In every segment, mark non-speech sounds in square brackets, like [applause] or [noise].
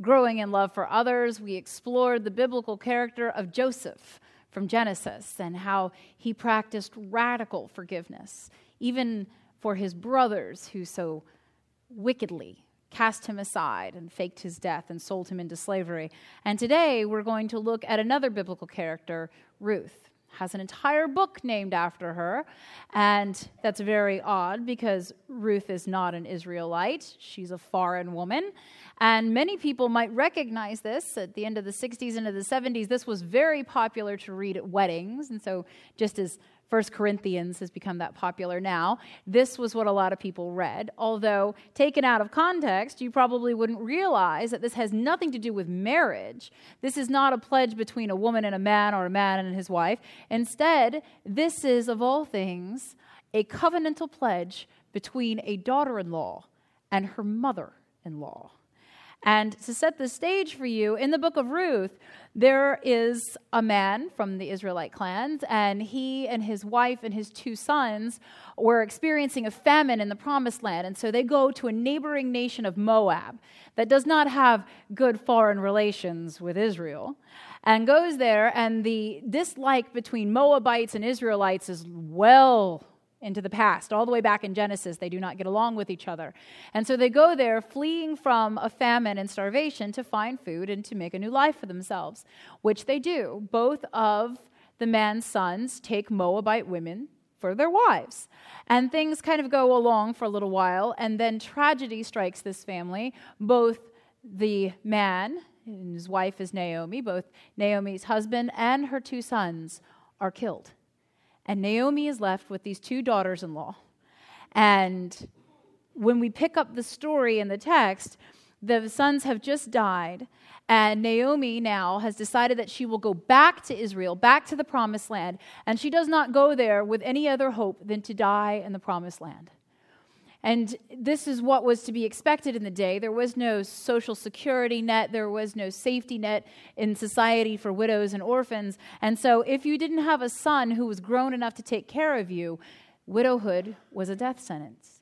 Growing in Love for Others, we explored the biblical character of Joseph from Genesis and how he practiced radical forgiveness, even for his brothers who so wickedly cast him aside and faked his death and sold him into slavery. And today we're going to look at another biblical character, Ruth has an entire book named after her. And that's very odd because Ruth is not an Israelite, she's a foreign woman. And many people might recognize this at the end of the 60s into the 70s. This was very popular to read at weddings. And so, just as First Corinthians has become that popular now. This was what a lot of people read. Although, taken out of context, you probably wouldn't realize that this has nothing to do with marriage. This is not a pledge between a woman and a man or a man and his wife. Instead, this is, of all things, a covenantal pledge between a daughter in law and her mother in law. And to set the stage for you, in the book of Ruth, there is a man from the Israelite clans, and he and his wife and his two sons were experiencing a famine in the promised land. And so they go to a neighboring nation of Moab that does not have good foreign relations with Israel and goes there, and the dislike between Moabites and Israelites is well into the past, all the way back in Genesis. They do not get along with each other. And so they go there fleeing from a famine and starvation to find food and to make a new life for themselves, which they do. Both of the man's sons take Moabite women for their wives. And things kind of go along for a little while, and then tragedy strikes this family. Both the man, and his wife is Naomi, both Naomi's husband and her two sons are killed. And Naomi is left with these two daughters in law. And when we pick up the story in the text, the sons have just died, and Naomi now has decided that she will go back to Israel, back to the promised land, and she does not go there with any other hope than to die in the promised land. And this is what was to be expected in the day. There was no social security net, there was no safety net in society for widows and orphans. And so, if you didn't have a son who was grown enough to take care of you, widowhood was a death sentence.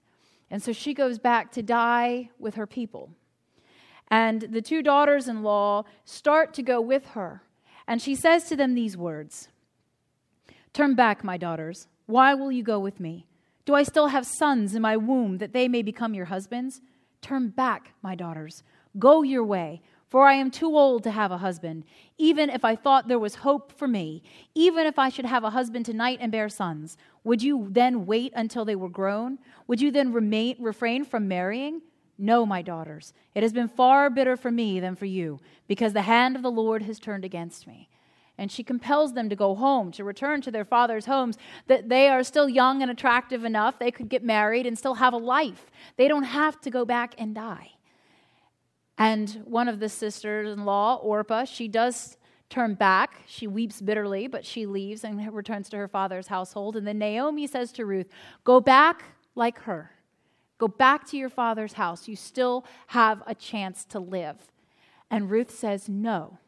And so she goes back to die with her people. And the two daughters in law start to go with her. And she says to them these words Turn back, my daughters. Why will you go with me? Do I still have sons in my womb that they may become your husbands? Turn back, my daughters. Go your way, for I am too old to have a husband. Even if I thought there was hope for me, even if I should have a husband tonight and bear sons, would you then wait until they were grown? Would you then remain, refrain from marrying? No, my daughters, it has been far bitter for me than for you, because the hand of the Lord has turned against me and she compels them to go home, to return to their father's homes, that they are still young and attractive enough, they could get married and still have a life. They don't have to go back and die. And one of the sisters in law, Orpah, she does turn back. She weeps bitterly, but she leaves and returns to her father's household. And then Naomi says to Ruth, Go back like her. Go back to your father's house. You still have a chance to live. And Ruth says, No.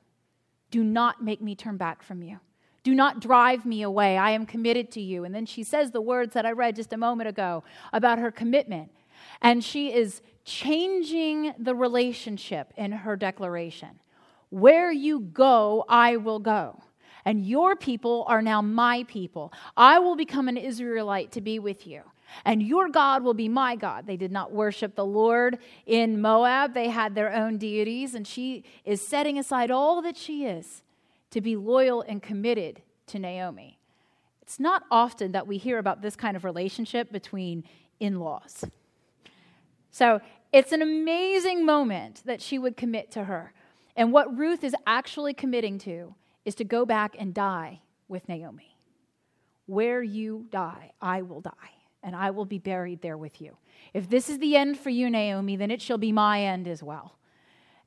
Do not make me turn back from you. Do not drive me away. I am committed to you. And then she says the words that I read just a moment ago about her commitment. And she is changing the relationship in her declaration. Where you go, I will go. And your people are now my people. I will become an Israelite to be with you and your God will be my God. They did not worship the Lord in Moab, they had their own deities, and she is setting aside all that she is to be loyal and committed to Naomi. It's not often that we hear about this kind of relationship between in laws. So it's an amazing moment that she would commit to her. And what Ruth is actually committing to is to go back and die with Naomi. Where you die, I will die and I will be buried there with you. If this is the end for you, Naomi, then it shall be my end as well.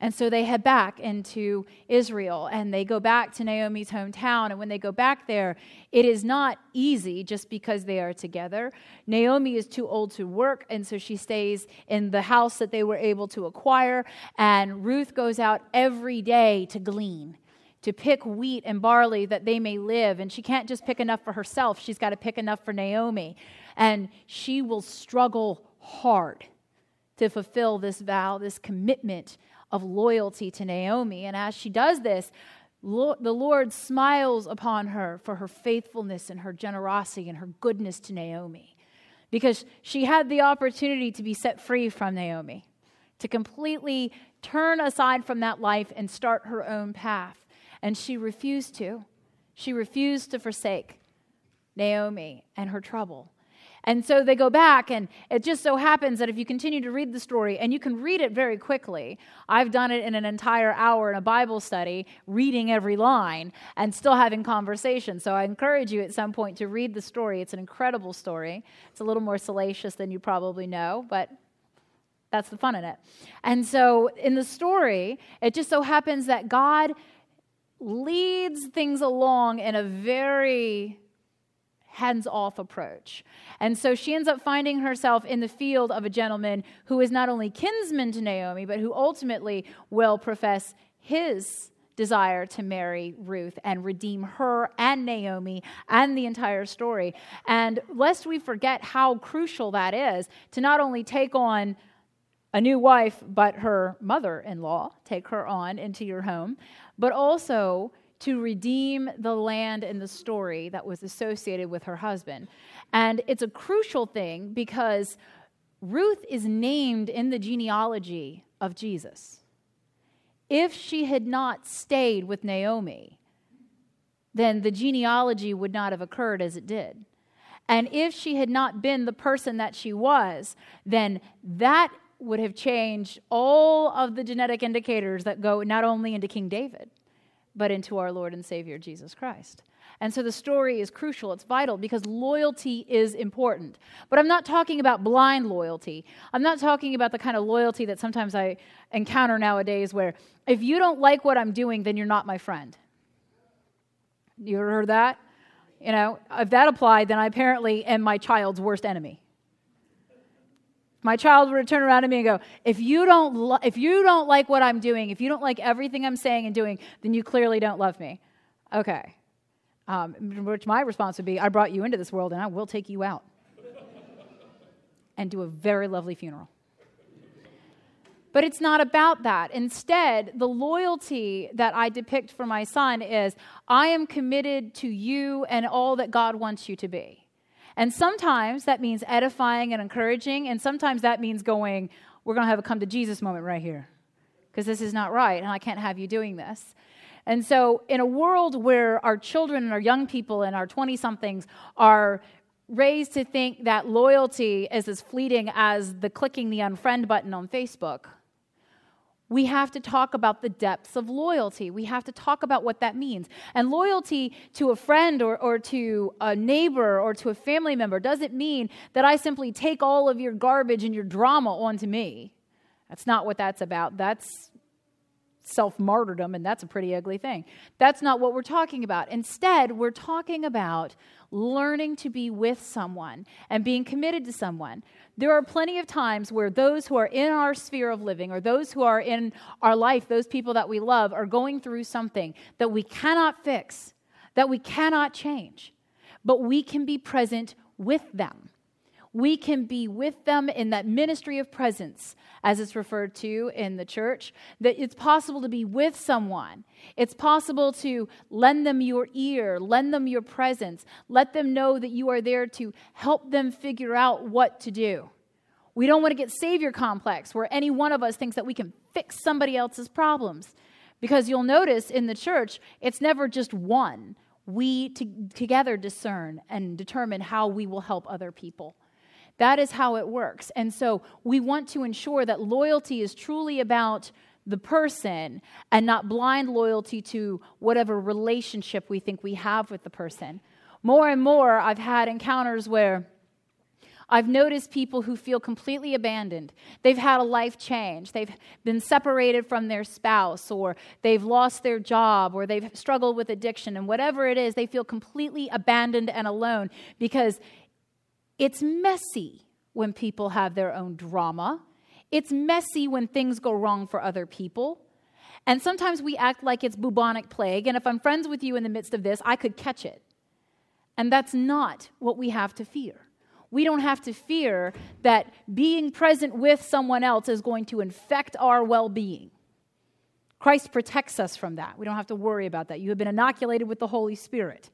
And so they head back into Israel and they go back to Naomi's hometown. And when they go back there, it is not easy just because they are together. Naomi is too old to work, and so she stays in the house that they were able to acquire. And Ruth goes out every day to glean. To pick wheat and barley that they may live. And she can't just pick enough for herself, she's got to pick enough for Naomi. And she will struggle hard to fulfill this vow, this commitment of loyalty to Naomi. And as she does this, the Lord smiles upon her for her faithfulness and her generosity and her goodness to Naomi because she had the opportunity to be set free from Naomi, to completely turn aside from that life and start her own path. And she refused to. She refused to forsake Naomi and her trouble. And so they go back, and it just so happens that if you continue to read the story, and you can read it very quickly, I've done it in an entire hour in a Bible study, reading every line and still having conversation. So I encourage you at some point to read the story. It's an incredible story. It's a little more salacious than you probably know, but that's the fun in it. And so in the story, it just so happens that God leads things along in a very hands off approach. And so she ends up finding herself in the field of a gentleman who is not only kinsman to Naomi, but who ultimately will profess his desire to marry Ruth and redeem her and Naomi and the entire story. And lest we forget how crucial that is to not only take on a new wife, but her mother in law, take her on into your home, but also to redeem the land and the story that was associated with her husband. And it's a crucial thing because Ruth is named in the genealogy of Jesus. If she had not stayed with Naomi, then the genealogy would not have occurred as it did. And if she had not been the person that she was, then that would have changed all of the genetic indicators that go not only into King David, but into our Lord and Savior Jesus Christ. And so the story is crucial, it's vital because loyalty is important. But I'm not talking about blind loyalty. I'm not talking about the kind of loyalty that sometimes I encounter nowadays where if you don't like what I'm doing, then you're not my friend. You ever heard that? You know, if that applied, then I apparently am my child's worst enemy my child to turn around to me and go, if you don't, lo- if you don't like what I'm doing, if you don't like everything I'm saying and doing, then you clearly don't love me. Okay. Um, which my response would be, I brought you into this world and I will take you out. [laughs] and do a very lovely funeral. But it's not about that. Instead, the loyalty that I depict for my son is I am committed to you and all that God wants you to be. And sometimes that means edifying and encouraging, and sometimes that means going, we're going to have a come to Jesus moment right here because this is not right, and I can't have you doing this. And so, in a world where our children and our young people and our 20 somethings are raised to think that loyalty is as fleeting as the clicking the unfriend button on Facebook, we have to talk about the depths of loyalty. We have to talk about what that means. And loyalty to a friend or, or to a neighbor or to a family member doesn't mean that I simply take all of your garbage and your drama onto me. That's not what that's about. That's self martyrdom, and that's a pretty ugly thing. That's not what we're talking about. Instead, we're talking about learning to be with someone and being committed to someone. There are plenty of times where those who are in our sphere of living or those who are in our life, those people that we love, are going through something that we cannot fix, that we cannot change, but we can be present with them we can be with them in that ministry of presence, as it's referred to in the church. That it's possible to be with someone. It's possible to lend them your ear, lend them your presence, let them know that you are there to help them figure out what to do. We don't want to get savior complex where any one of us thinks that we can fix somebody else's problems. Because you'll notice in the church, it's never just one. We together discern and determine how we will help other people. That is how it works. And so we want to ensure that loyalty is truly about the person and not blind loyalty to whatever relationship we think we have with the person. More and more, I've had encounters where I've noticed people who feel completely abandoned. They've had a life change. They've been separated from their spouse, or they've lost their job, or they've struggled with addiction, and whatever it is, they feel completely abandoned and alone because it's messy when people have their own drama. It's messy when things go wrong for other people. And sometimes we act like it's bubonic plague, and if I'm friends with you in the midst of this, I could catch it. And that's not what we have to fear. We don't have to fear that being present with someone else is going to infect our well being. Christ protects us from that. We don't have to worry about that. You have been inoculated with the Holy Spirit.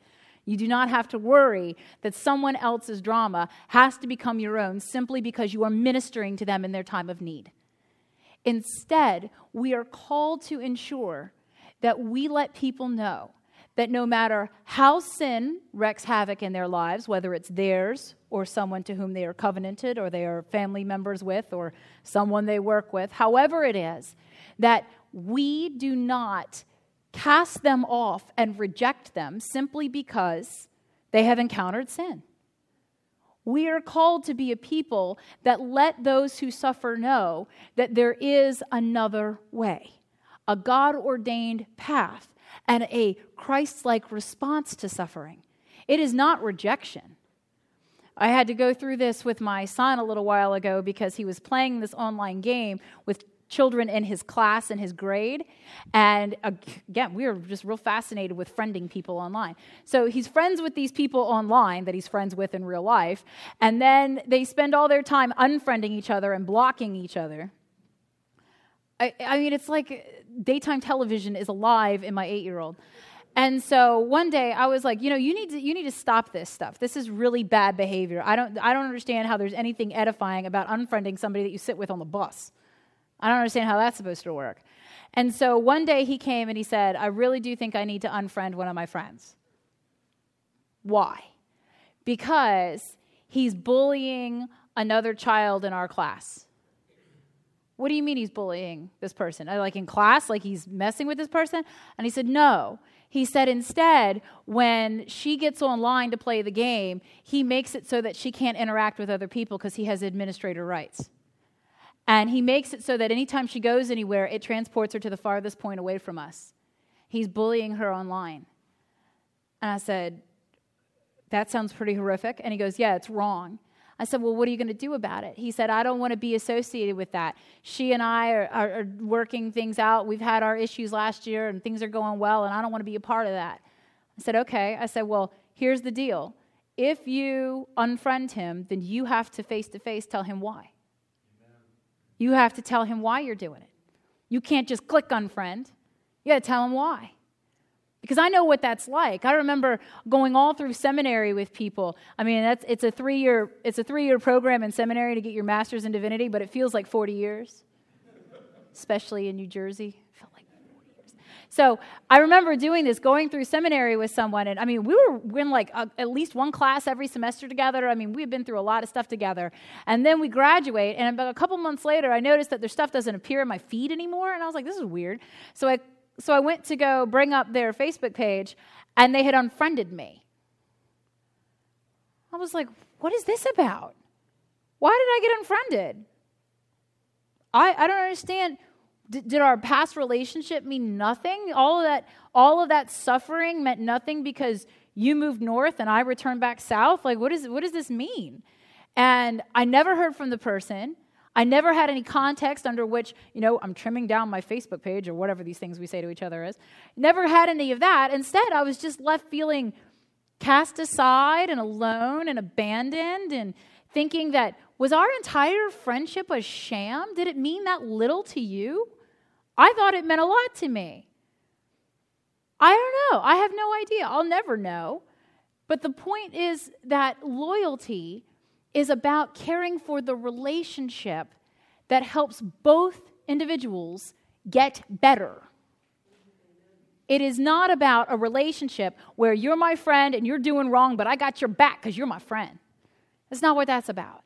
You do not have to worry that someone else's drama has to become your own simply because you are ministering to them in their time of need. Instead, we are called to ensure that we let people know that no matter how sin wreaks havoc in their lives, whether it's theirs or someone to whom they are covenanted or they are family members with or someone they work with, however it is, that we do not cast them off and reject them simply because they have encountered sin. We are called to be a people that let those who suffer know that there is another way, a God ordained path, and a Christ like response to suffering. It is not rejection. I had to go through this with my son a little while ago because he was playing this online game with children in his class and his grade. And uh, again, we were just real fascinated with friending people online. So he's friends with these people online that he's friends with in real life. And then they spend all their time unfriending each other and blocking each other. I, I mean, it's like daytime television is alive in my eight year old. And so one day I was like, you know, you need to you need to stop this stuff. This is really bad behavior. I don't I don't understand how there's anything edifying about unfriending somebody that you sit with on the bus. I don't understand how that's supposed to work. And so one day he came and he said, I really do think I need to unfriend one of my friends. Why? Because he's bullying another child in our class. What do you mean he's bullying this person? Uh, like in class, like he's messing with this person? And he said, No. He said instead, when she gets online to play the game, he makes it so that she can't interact with other people because he has administrator rights. And he makes it so that anytime she goes anywhere, it transports her to the farthest point away from us. He's bullying her online. And I said, That sounds pretty horrific. And he goes, Yeah, it's wrong. I said, Well, what are you going to do about it? He said, I don't want to be associated with that. She and I are, are, are, working things out. We've had our issues last year and things are going well, and I don't want to be a part of that. I said, Okay. I said, Well, here's the deal. If you unfriend him, then you have to face to face tell him why. You have to tell him why you're doing it. You can't just click unfriend. You got to tell him why. Because I know what that's like. I remember going all through seminary with people. I mean, that's, it's a three year it's a three year program in seminary to get your master's in divinity, but it feels like 40 years, especially in New Jersey. So I remember doing this, going through seminary with someone, and I mean, we were in like a, at least one class every semester together. I mean, we had been through a lot of stuff together. And then we graduate, and about a couple months later, I noticed that their stuff doesn't appear in my feed anymore, and I was like, this is weird. So I, so I went to go bring up their Facebook page, and they had unfriended me. I was like, what is this about? Why did I get unfriended? I, I don't understand did, did our past relationship mean nothing? All of that, all of that suffering meant nothing because you moved north and I returned back south? Like, what, is, what does this mean? And I never heard from the person. I never had any context under which, you know, I'm trimming down my Facebook page or whatever these things we say to each other is. Never had any of that. Instead, I was just left feeling cast aside and alone and abandoned and thinking that was our entire friendship a sham? Did it mean that little to you? I thought it meant a lot to me. I don't know. I have no idea. I'll never know. But the point is that loyalty is about caring for the relationship that helps both individuals get better. It is not about a relationship where you're my friend and you're doing wrong, but I got your back because you're my friend. That's not what that's about.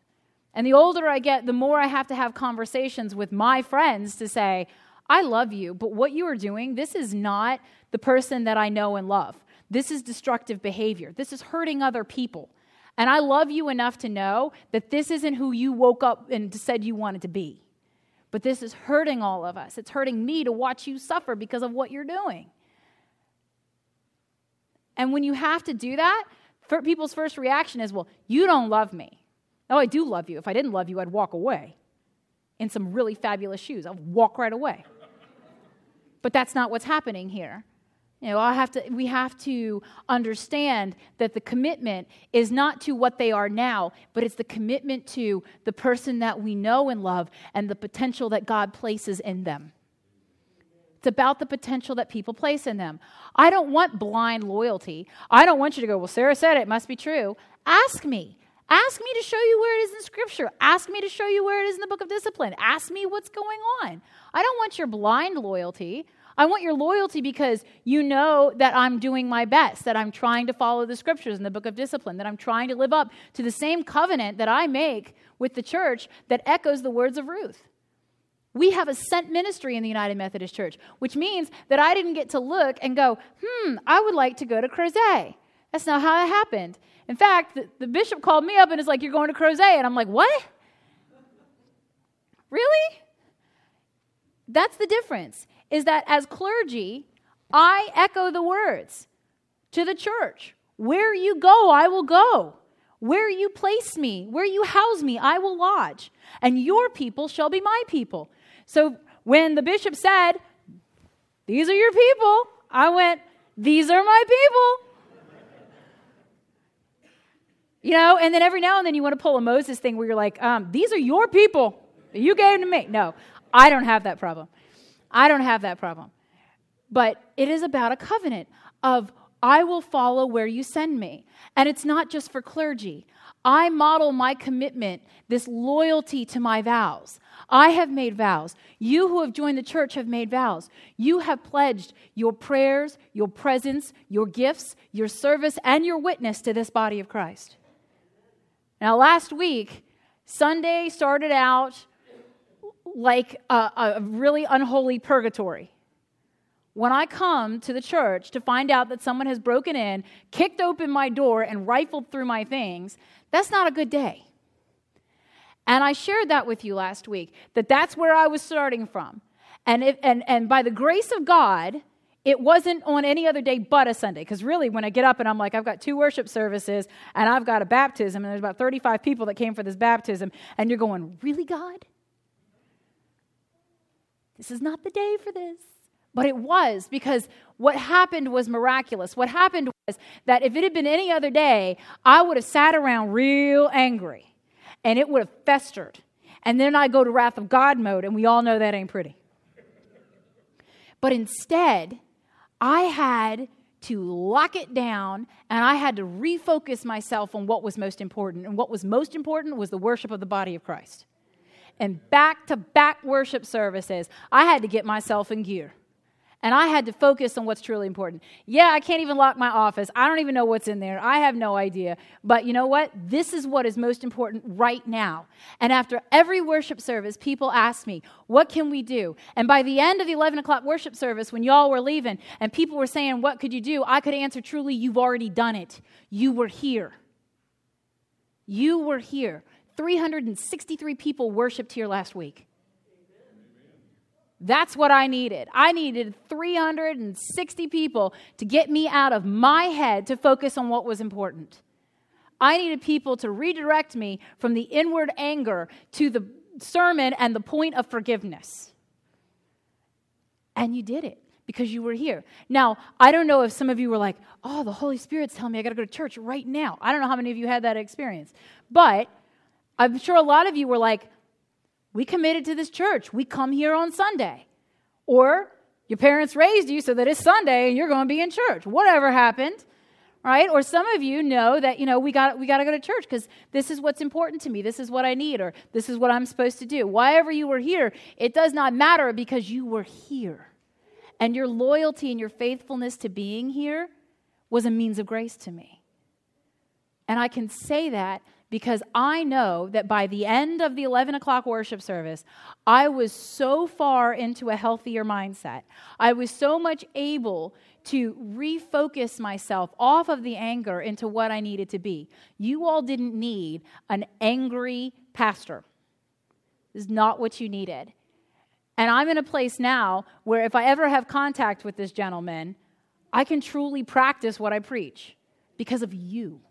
And the older I get, the more I have to have conversations with my friends to say, I love you, but what you are doing, this is not the person that I know and love. This is destructive behavior. This is hurting other people. And I love you enough to know that this isn't who you woke up and said you wanted to be. But this is hurting all of us. It's hurting me to watch you suffer because of what you're doing. And when you have to do that, people's first reaction is, well, you don't love me. Oh, I do love you. If I didn't love you, I'd walk away in some really fabulous shoes. I'll walk right away. But that's not what's happening here. You know, I have to, we have to understand that the commitment is not to what they are now, but it's the commitment to the person that we know and love and the potential that God places in them. It's about the potential that people place in them. I don't want blind loyalty. I don't want you to go, well, Sarah said it, it must be true. Ask me. Ask me to show you where it is in Scripture. Ask me to show you where it is in the book of discipline. Ask me what's going on. I don't want your blind loyalty. I want your loyalty because you know that I'm doing my best, that I'm trying to follow the scriptures in the book of discipline, that I'm trying to live up to the same covenant that I make with the church that echoes the words of Ruth. We have a sent ministry in the United Methodist Church, which means that I didn't get to look and go, hmm, I would like to go to Crozet. That's not how it happened. In fact, the, the bishop called me up and is like, You're going to Crozet. And I'm like, What? Really? That's the difference is that as clergy, I echo the words to the church Where you go, I will go. Where you place me, where you house me, I will lodge. And your people shall be my people. So when the bishop said, These are your people, I went, These are my people. You know, and then every now and then you want to pull a Moses thing where you're like, um, These are your people. You gave to me. No, I don't have that problem. I don't have that problem. But it is about a covenant of I will follow where you send me. And it's not just for clergy. I model my commitment, this loyalty to my vows. I have made vows. You who have joined the church have made vows. You have pledged your prayers, your presence, your gifts, your service, and your witness to this body of Christ. Now, last week, Sunday started out like a, a really unholy purgatory. When I come to the church to find out that someone has broken in, kicked open my door, and rifled through my things, that's not a good day. And I shared that with you last week, that that's where I was starting from. And, if, and, and by the grace of God, it wasn't on any other day but a Sunday. Because really, when I get up and I'm like, I've got two worship services and I've got a baptism, and there's about 35 people that came for this baptism, and you're going, Really, God? This is not the day for this. But it was because what happened was miraculous. What happened was that if it had been any other day, I would have sat around real angry and it would have festered. And then I go to wrath of God mode, and we all know that ain't pretty. But instead, I had to lock it down and I had to refocus myself on what was most important. And what was most important was the worship of the body of Christ and back to back worship services, I had to get myself in gear. And I had to focus on what's truly important. Yeah, I can't even lock my office. I don't even know what's in there. I have no idea. But you know what? This is what is most important right now. And after every worship service, people ask me, What can we do? And by the end of the 11 o'clock worship service, when y'all were leaving and people were saying, What could you do? I could answer truly, You've already done it. You were here. You were here. 363 people worshiped here last week. That's what I needed. I needed 360 people to get me out of my head to focus on what was important. I needed people to redirect me from the inward anger to the sermon and the point of forgiveness. And you did it because you were here. Now, I don't know if some of you were like, oh, the Holy Spirit's telling me I got to go to church right now. I don't know how many of you had that experience. But I'm sure a lot of you were like, we committed to this church. We come here on Sunday. Or your parents raised you so that it's Sunday and you're going to be in church. Whatever happened, right? Or some of you know that, you know, we got we got to go to church because this is what's important to me. This is what I need or this is what I'm supposed to do. Why you were here, it does not matter because you were here. And your loyalty and your faithfulness to being here was a means of grace to me. And I can say that because I know that by the end of the 11 o'clock worship service, I was so far into a healthier mindset. I was so much able to refocus myself off of the anger into what I needed to be. You all didn't need an angry pastor. This is not what you needed. And I'm in a place now where if I ever have contact with this gentleman, I can truly practice what I preach because of you.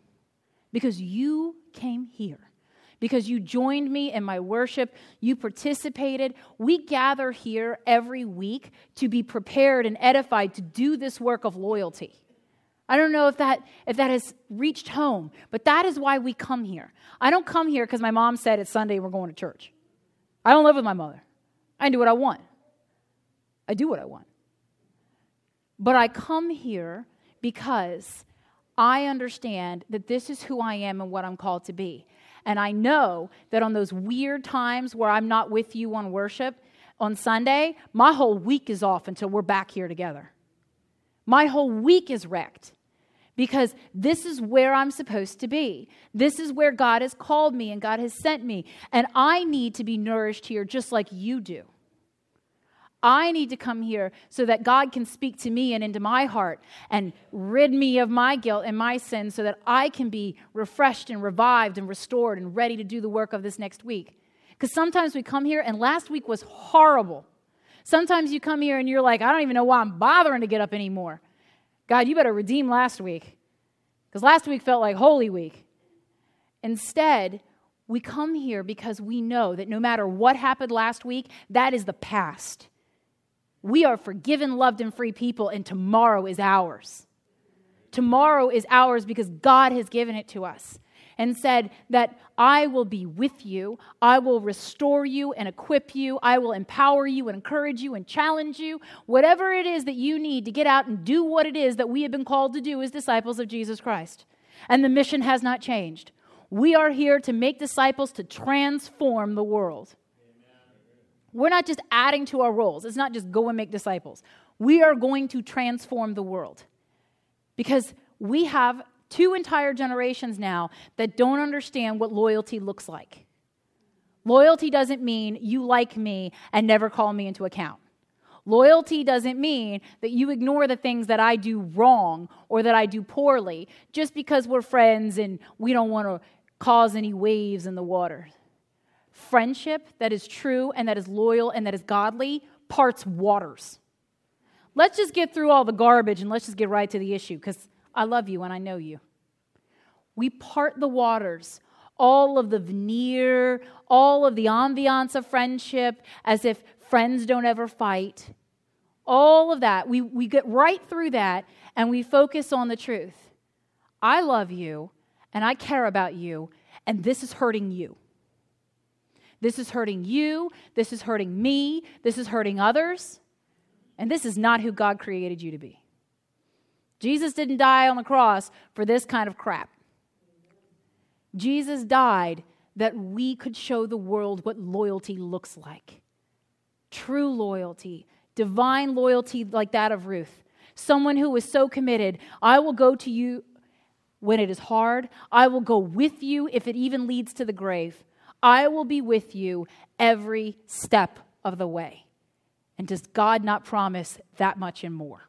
Because you came here because you joined me in my worship, you participated. We gather here every week to be prepared and edified to do this work of loyalty. I don't know if that if that has reached home, but that is why we come here. I don't come here because my mom said it's Sunday we're going to church. I don't live with my mother. I do what I want. I do what I want. But I come here because I understand that this is who I am and what I'm called to be. And I know that on those weird times where I'm not with you on worship on Sunday, my whole week is off until we're back here together. My whole week is wrecked because this is where I'm supposed to be. This is where God has called me and God has sent me. And I need to be nourished here just like you do. I need to come here so that God can speak to me and into my heart and rid me of my guilt and my sin so that I can be refreshed and revived and restored and ready to do the work of this next week. Because sometimes we come here and last week was horrible. Sometimes you come here and you're like, I don't even know why I'm bothering to get up anymore. God, you better redeem last week. Because last week felt like Holy Week. Instead, we come here because we know that no matter what happened last week, that is the past. We are forgiven, loved, and free people, and tomorrow is ours. Tomorrow is ours because God has given it to us and said that I will be with you. I will restore you and equip you. I will empower you and encourage you and challenge you. Whatever it is that you need to get out and do what it is that we have been called to do as disciples of Jesus Christ. And the mission has not changed. We are here to make disciples to transform the world. We're not just adding to our rolls, it's not just go and make disciples. We are going to transform the world because we have two entire generations now that don't understand what loyalty looks like. Loyalty doesn't mean you like me and never call me into account. Loyalty doesn't mean that you ignore the things that I do wrong or that I do poorly just because we're friends and we don't want to cause any waves in the water friendship that is true and that is loyal and that is godly parts waters. Let's just get through all the garbage and let's just get right to the issue because I love you and I know you. We part the waters, all of the veneer, all of the ambiance of friendship, as if friends don't ever fight. All of that. We, we get right through that and we focus on the truth. I love you and I care about you, and this is hurting you. This is hurting you. This is hurting me. This is hurting others. And this is not who God created you to be. Jesus didn't die on the cross for this kind of crap. Jesus died that we could show the world what loyalty looks like true loyalty, divine loyalty like that of Ruth. Someone who was so committed, I will go to you when it is hard. I will go with you if it even leads to the grave. I will be with you every step of the way. And does God not promise that much and more?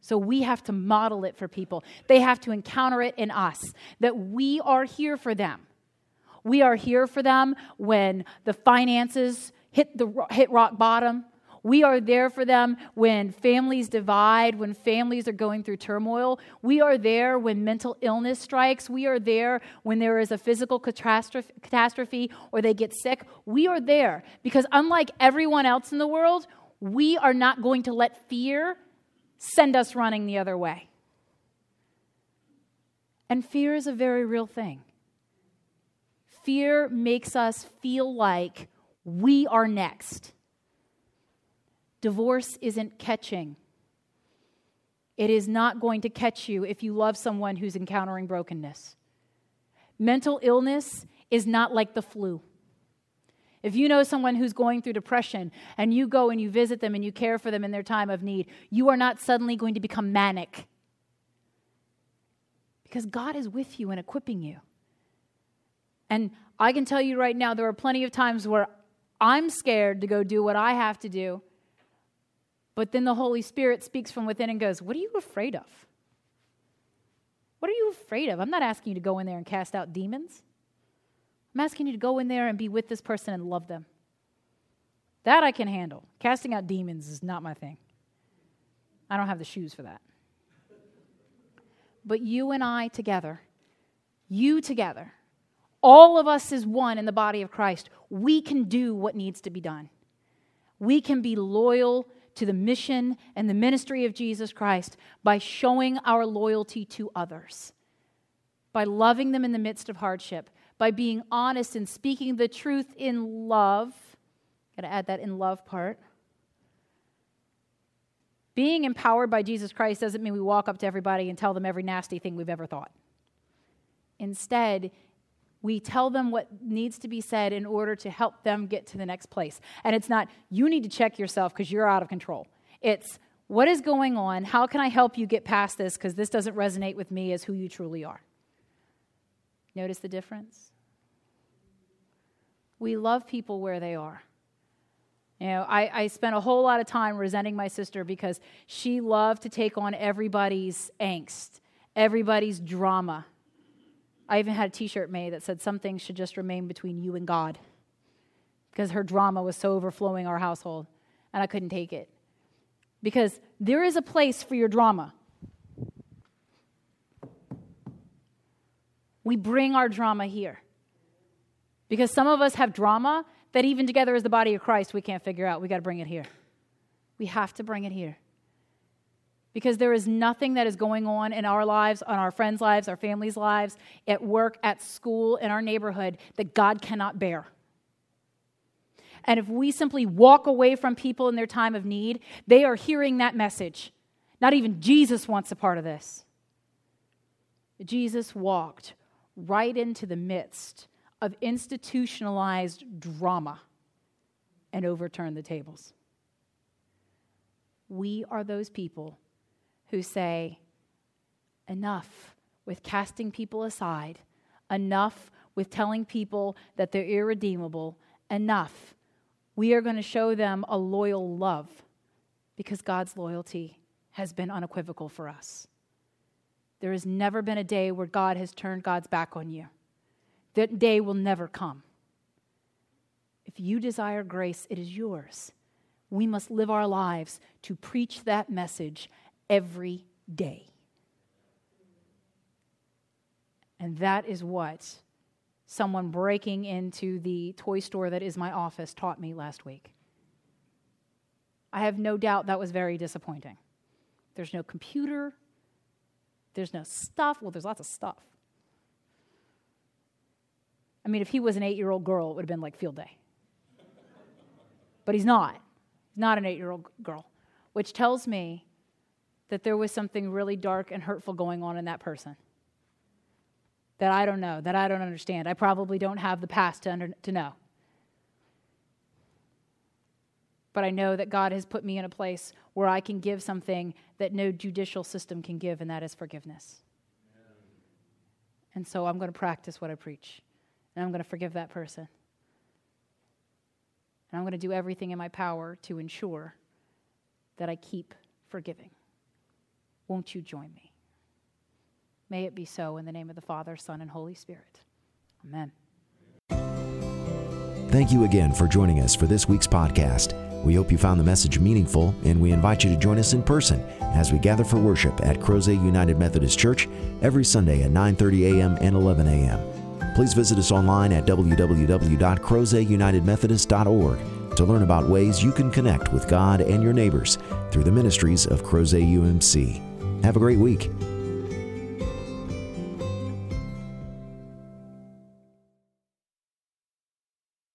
So we have to model it for people. They have to encounter it in us that we are here for them. We are here for them when the finances hit the hit rock bottom, we are there for them when families divide, when families are going through turmoil. We are there when mental illness strikes. We are there when there is a physical catastrophe or they get sick. We are there because, unlike everyone else in the world, we are not going to let fear send us running the other way. And fear is a very real thing. Fear makes us feel like we are next. Divorce isn't catching. It is not going to catch you if you love someone who's encountering brokenness. Mental illness is not like the flu. If you know someone who's going through depression and you go and you visit them and you care for them in their time of need, you are not suddenly going to become manic. Because God is with you and equipping you. And I can tell you right now, there are plenty of times where I'm scared to go do what I have to do. But then the Holy Spirit speaks from within and goes, What are you afraid of? What are you afraid of? I'm not asking you to go in there and cast out demons. I'm asking you to go in there and be with this person and love them. That I can handle. Casting out demons is not my thing. I don't have the shoes for that. But you and I together, you together, all of us as one in the body of Christ, we can do what needs to be done. We can be loyal to the mission and the ministry of Jesus Christ by showing our loyalty to others, by loving them in the midst of hardship, by being honest and speaking the truth in love. Got to add that in love part. Being empowered by Jesus Christ doesn't mean we walk up to everybody and tell them every nasty thing we've ever thought. Instead, we tell them what needs to be said in order to help them get to the next place. And it's not, you need to check yourself because you're out of control. It's, what is going on? How can I help you get past this because this doesn't resonate with me as who you truly are? Notice the difference? We love people where they are. You know, I, I spent a whole lot of time resenting my sister because she loved to take on everybody's angst, everybody's drama. I even had a t shirt made that said, Some things should just remain between you and God. Because her drama was so overflowing our household, and I couldn't take it. Because there is a place for your drama. We bring our drama here. Because some of us have drama that even together as the body of Christ, we can't figure out. We got to bring it here. We have to bring it here because there is nothing that is going on in our lives, on our friends' lives, our families' lives, at work, at school, in our neighborhood that God cannot bear. And if we simply walk away from people in their time of need, they are hearing that message. Not even Jesus wants a part of this. Jesus walked right into the midst of institutionalized drama and overturned the tables. We are those people who say, enough with casting people aside, enough with telling people that they're irredeemable, enough. We are going to show them a loyal love because God's loyalty has been unequivocal for us. There has never been a day where God has turned God's back on you. That day will never come. If you desire grace, it is yours. We must live our lives to preach that message every day. And that is what someone breaking into the toy store that is my office taught me last week. I have no doubt that was very disappointing. There's no computer, there's no stuff. Well, there's lots of stuff. I mean, if he was an eight year old girl, it would have been like field day. But he's not. He's not an eight year old girl, which tells me that there was something really dark and hurtful going on in that person that I don't know, that I don't understand. I probably don't have the past to, under, to know. But I know that God has put me in a place where I can give something that no judicial system can give, and that is forgiveness. And so I'm going to practice what I preach, and I'm going to forgive that person. And I'm going to do everything in my power to ensure that I keep forgiving. Won't you join me? May it be so in the name of the Father, Son, and Holy Spirit. Amen. Thank you again for joining us for this week's podcast. We hope you found the message meaningful, and we invite you to join us in person as we gather for worship at Crozet United Methodist Church every Sunday at 9:30 a.m. and 11 a.m. Please visit us online at www.crozetunitedmethodist.org to learn about ways you can connect with God and your neighbors through the ministries of Crozet UMC. Have a great week.